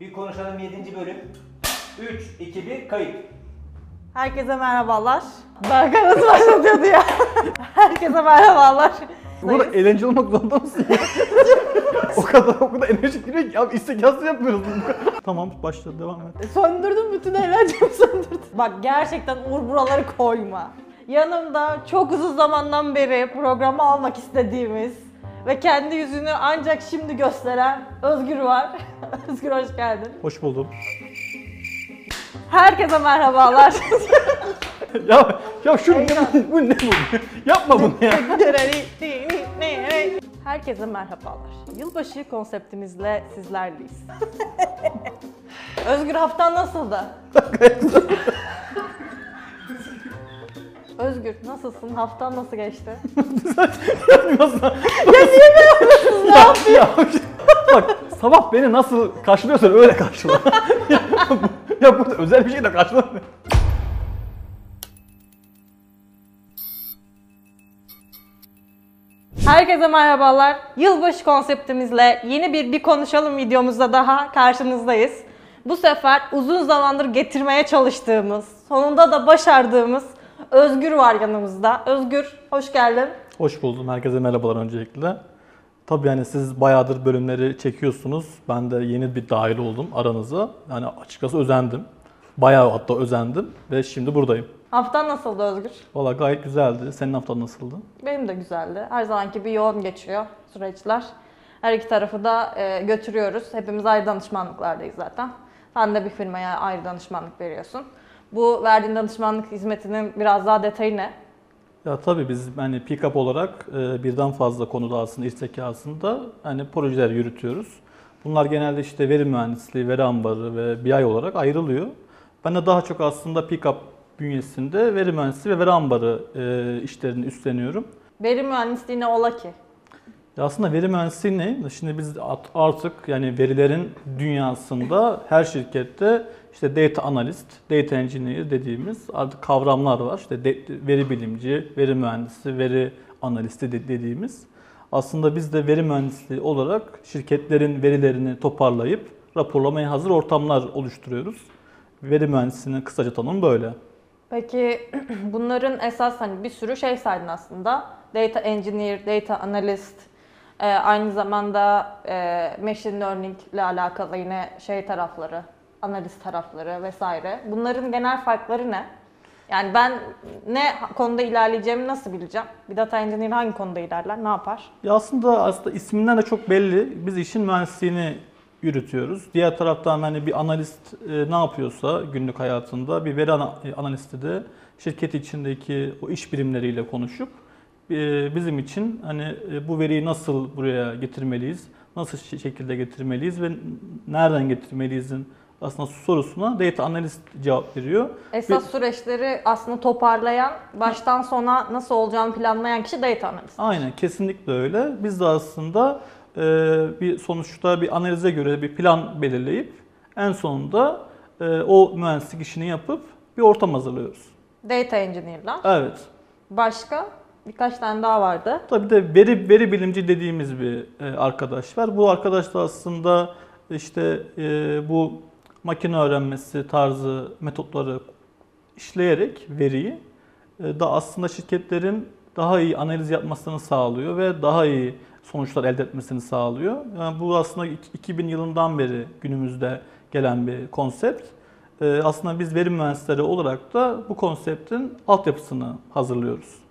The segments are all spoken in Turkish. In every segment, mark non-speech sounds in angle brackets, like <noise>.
Bir konuşalım 7. bölüm. 3, 2, 1, kayıt. Herkese merhabalar. Berkan nasıl başlatıyordu ya? <laughs> Herkese merhabalar. Bu kadar eğlenceli olmak zorunda mısın? <laughs> o kadar o kadar enerjik giriyor ki abi istikraslı yapmıyoruz. Bu <laughs> kadar- tamam başla devam et. Söndürdüm bütün eğlencemi söndürdüm. Bak gerçekten Uğur buraları koyma. Yanımda çok uzun zamandan beri programı almak istediğimiz ve kendi yüzünü ancak şimdi gösteren Özgür var. <laughs> Özgür hoş geldin. Hoş buldum. Herkese merhabalar. <laughs> ya ya şu ne bu, bu ne bu? Yapma bunu ya. <laughs> Herkese merhabalar. Yılbaşı konseptimizle sizlerleyiz. Özgür haftan nasıldı? Özgür nasılsın? Haftan nasıl geçti? Ya, ya, bak sabah beni nasıl karşılıyorsan öyle karşıla. ya, <laughs> bu- ya burada özel bir şeyle karşıla. Herkese merhabalar. Yılbaşı konseptimizle yeni bir bir konuşalım videomuzda daha karşınızdayız. Bu sefer uzun zamandır getirmeye çalıştığımız, sonunda da başardığımız Özgür var yanımızda. Özgür hoş geldin. Hoş buldum. Herkese merhabalar öncelikle. Tabii yani siz bayağıdır bölümleri çekiyorsunuz. Ben de yeni bir dahil oldum aranıza. Yani açıkçası özendim. Bayağı hatta özendim ve şimdi buradayım. Haftan nasıldı Özgür? Valla gayet güzeldi. Senin haftan nasıldı? Benim de güzeldi. Her zamanki gibi yoğun geçiyor süreçler. Her iki tarafı da e, götürüyoruz. Hepimiz ayrı danışmanlıklardayız zaten. Sen de bir firmaya ayrı danışmanlık veriyorsun. Bu verdiğin danışmanlık hizmetinin biraz daha detayı ne? Ya tabii biz hani pick-up olarak e, birden fazla konuda aslında iş zekasında hani projeler yürütüyoruz. Bunlar genelde işte veri mühendisliği, veri ambarı ve BI olarak ayrılıyor. Ben de daha çok aslında pick-up bünyesinde veri mühendisliği ve veri ambarı e, işlerini üstleniyorum. Veri mühendisliği ne ola ki? Ya aslında veri mühendisliği ne? Şimdi biz artık yani verilerin dünyasında her şirkette işte data analyst, data engineer dediğimiz artık kavramlar var. İşte veri bilimci, veri mühendisi, veri analisti de- dediğimiz. Aslında biz de veri mühendisliği olarak şirketlerin verilerini toparlayıp raporlamaya hazır ortamlar oluşturuyoruz. Veri mühendisliğinin kısaca tanımı böyle. Peki <clears throat> bunların esas hani bir sürü şey saydın aslında. Data engineer, data analyst, e, aynı zamanda e, machine learning ile alakalı yine şey tarafları, analiz tarafları vesaire. Bunların genel farkları ne? Yani ben ne konuda ilerleyeceğimi nasıl bileceğim? Bir data engineer hangi konuda ilerler, ne yapar? Ya aslında aslında isminden de çok belli. Biz işin mühendisliğini yürütüyoruz. Diğer taraftan hani bir analist e, ne yapıyorsa günlük hayatında bir veri e, analisti de şirket içindeki o iş birimleriyle konuşup bizim için hani e, bu veriyi nasıl buraya getirmeliyiz, nasıl şekilde getirmeliyiz ve nereden getirmeliyizin aslında sorusuna data analist cevap veriyor. Esas süreçleri aslında toparlayan, baştan sona nasıl olacağını planlayan kişi data analist. Aynen kesinlikle öyle. Biz de aslında e, bir sonuçta bir analize göre bir plan belirleyip en sonunda e, o mühendislik işini yapıp bir ortam hazırlıyoruz. Data engineer'lar. Evet. Başka? Birkaç tane daha vardı. Tabii de veri veri bilimci dediğimiz bir e, arkadaş var. Bu arkadaş da aslında işte e, bu makine öğrenmesi tarzı metotları işleyerek veriyi e, da aslında şirketlerin daha iyi analiz yapmasını sağlıyor ve daha iyi sonuçlar elde etmesini sağlıyor. Yani bu aslında 2000 yılından beri günümüzde gelen bir konsept. Aslında biz veri mühendisleri olarak da bu konseptin altyapısını hazırlıyoruz.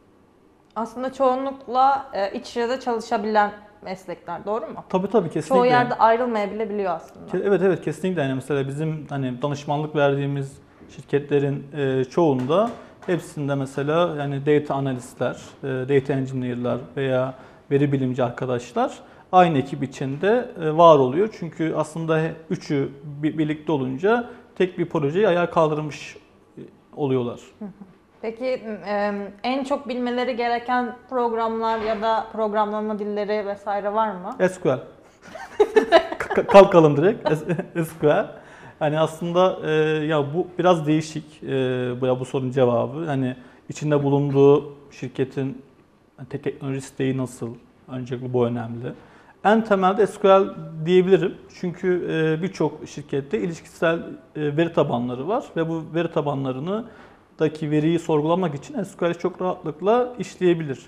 Aslında çoğunlukla e, iç içe de çalışabilen meslekler, doğru mu? Tabii tabii kesinlikle. Çoğu yerde ayrılmayabiliyor aslında. Ke- Evet evet kesinlikle yani mesela bizim hani danışmanlık verdiğimiz şirketlerin e, çoğunda hepsinde mesela yani data analistler, e, data engineer'lar veya veri bilimci arkadaşlar aynı ekip içinde e, var oluyor. Çünkü aslında he- üçü bi- birlikte olunca tek bir projeyi ayağa kaldırmış e, oluyorlar. Peki en çok bilmeleri gereken programlar ya da programlama dilleri vesaire var mı? SQL. Ka- Kalkalım direkt. SQL. Hani aslında e, ya bu biraz değişik e, bu ya bu sorunun cevabı. Hani içinde bulunduğu şirketin te- teknoloji siteyi nasıl? Öncelikle bu önemli. En temelde SQL diyebilirim. Çünkü e, birçok şirkette ilişkisel veri tabanları var ve bu veri tabanlarını daki veriyi sorgulamak için SQL çok rahatlıkla işleyebilir.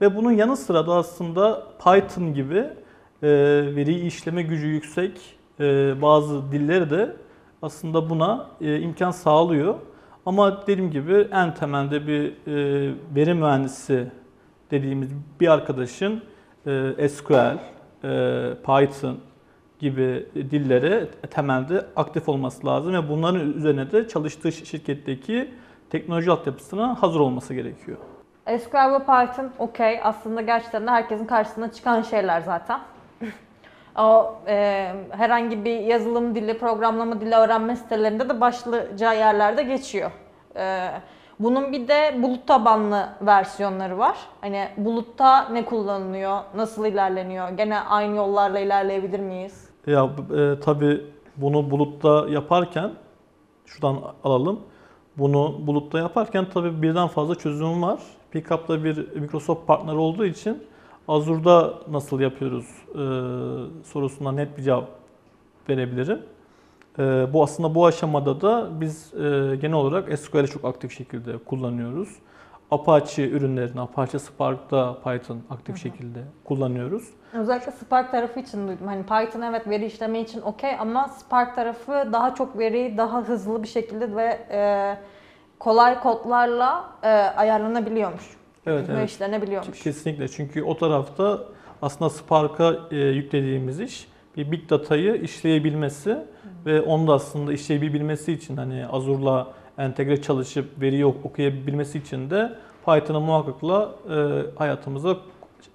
Ve bunun yanı sıra da aslında Python gibi e, veriyi işleme gücü yüksek e, bazı dilleri de aslında buna e, imkan sağlıyor. Ama dediğim gibi en temelde bir e, veri mühendisi dediğimiz bir arkadaşın e, SQL, e, Python gibi dillere temelde aktif olması lazım ve bunların üzerine de çalıştığı şirketteki teknoloji altyapısına hazır olması gerekiyor. SQL ve Python okey. Aslında gerçekten de herkesin karşısına çıkan şeyler zaten. <laughs> o e, herhangi bir yazılım dili, programlama dili öğrenme sitelerinde de başlıca yerlerde geçiyor. E, bunun bir de bulut tabanlı versiyonları var. Hani bulutta ne kullanılıyor, nasıl ilerleniyor? Gene aynı yollarla ilerleyebilir miyiz? Ya e, tabii bunu bulutta yaparken şuradan alalım. Bunu bulutta yaparken tabii birden fazla çözüm var. Pickup'ta bir Microsoft partner olduğu için Azure'da nasıl yapıyoruz e, sorusuna net bir cevap verebilirim. E, bu aslında bu aşamada da biz e, genel olarak SQL'i çok aktif şekilde kullanıyoruz. Apache ürünlerini, Apache Spark'ta Python aktif şekilde kullanıyoruz. Özellikle Spark tarafı için duydum. Hani Python evet veri işleme için okey ama Spark tarafı daha çok veriyi daha hızlı bir şekilde ve e, kolay kodlarla e, ayarlanabiliyormuş. Evet, Ve evet. işlenebiliyormuş. Kesinlikle çünkü o tarafta aslında Spark'a e, yüklediğimiz iş bir big data'yı işleyebilmesi ve onu da aslında işleyebilmesi için hani Azure'la entegre çalışıp veriyi ok- okuyabilmesi için de Python'ı muhakkakla e, hayatımıza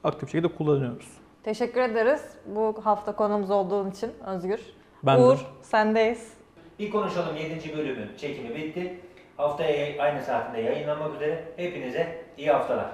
aktif şekilde kullanıyoruz. Teşekkür ederiz bu hafta konumuz olduğun için Özgür. Ben de. Uğur sendeyiz. Bir konuşalım 7. bölümün çekimi bitti. Haftaya aynı saatinde yayınlanmak üzere. Hepinize iyi haftalar.